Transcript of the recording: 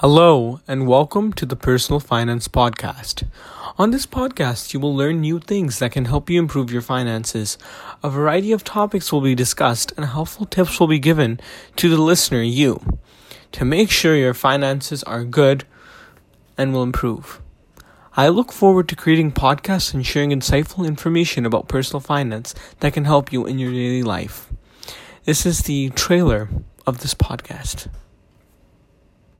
Hello, and welcome to the Personal Finance Podcast. On this podcast, you will learn new things that can help you improve your finances. A variety of topics will be discussed, and helpful tips will be given to the listener, you, to make sure your finances are good and will improve. I look forward to creating podcasts and sharing insightful information about personal finance that can help you in your daily life. This is the trailer of this podcast.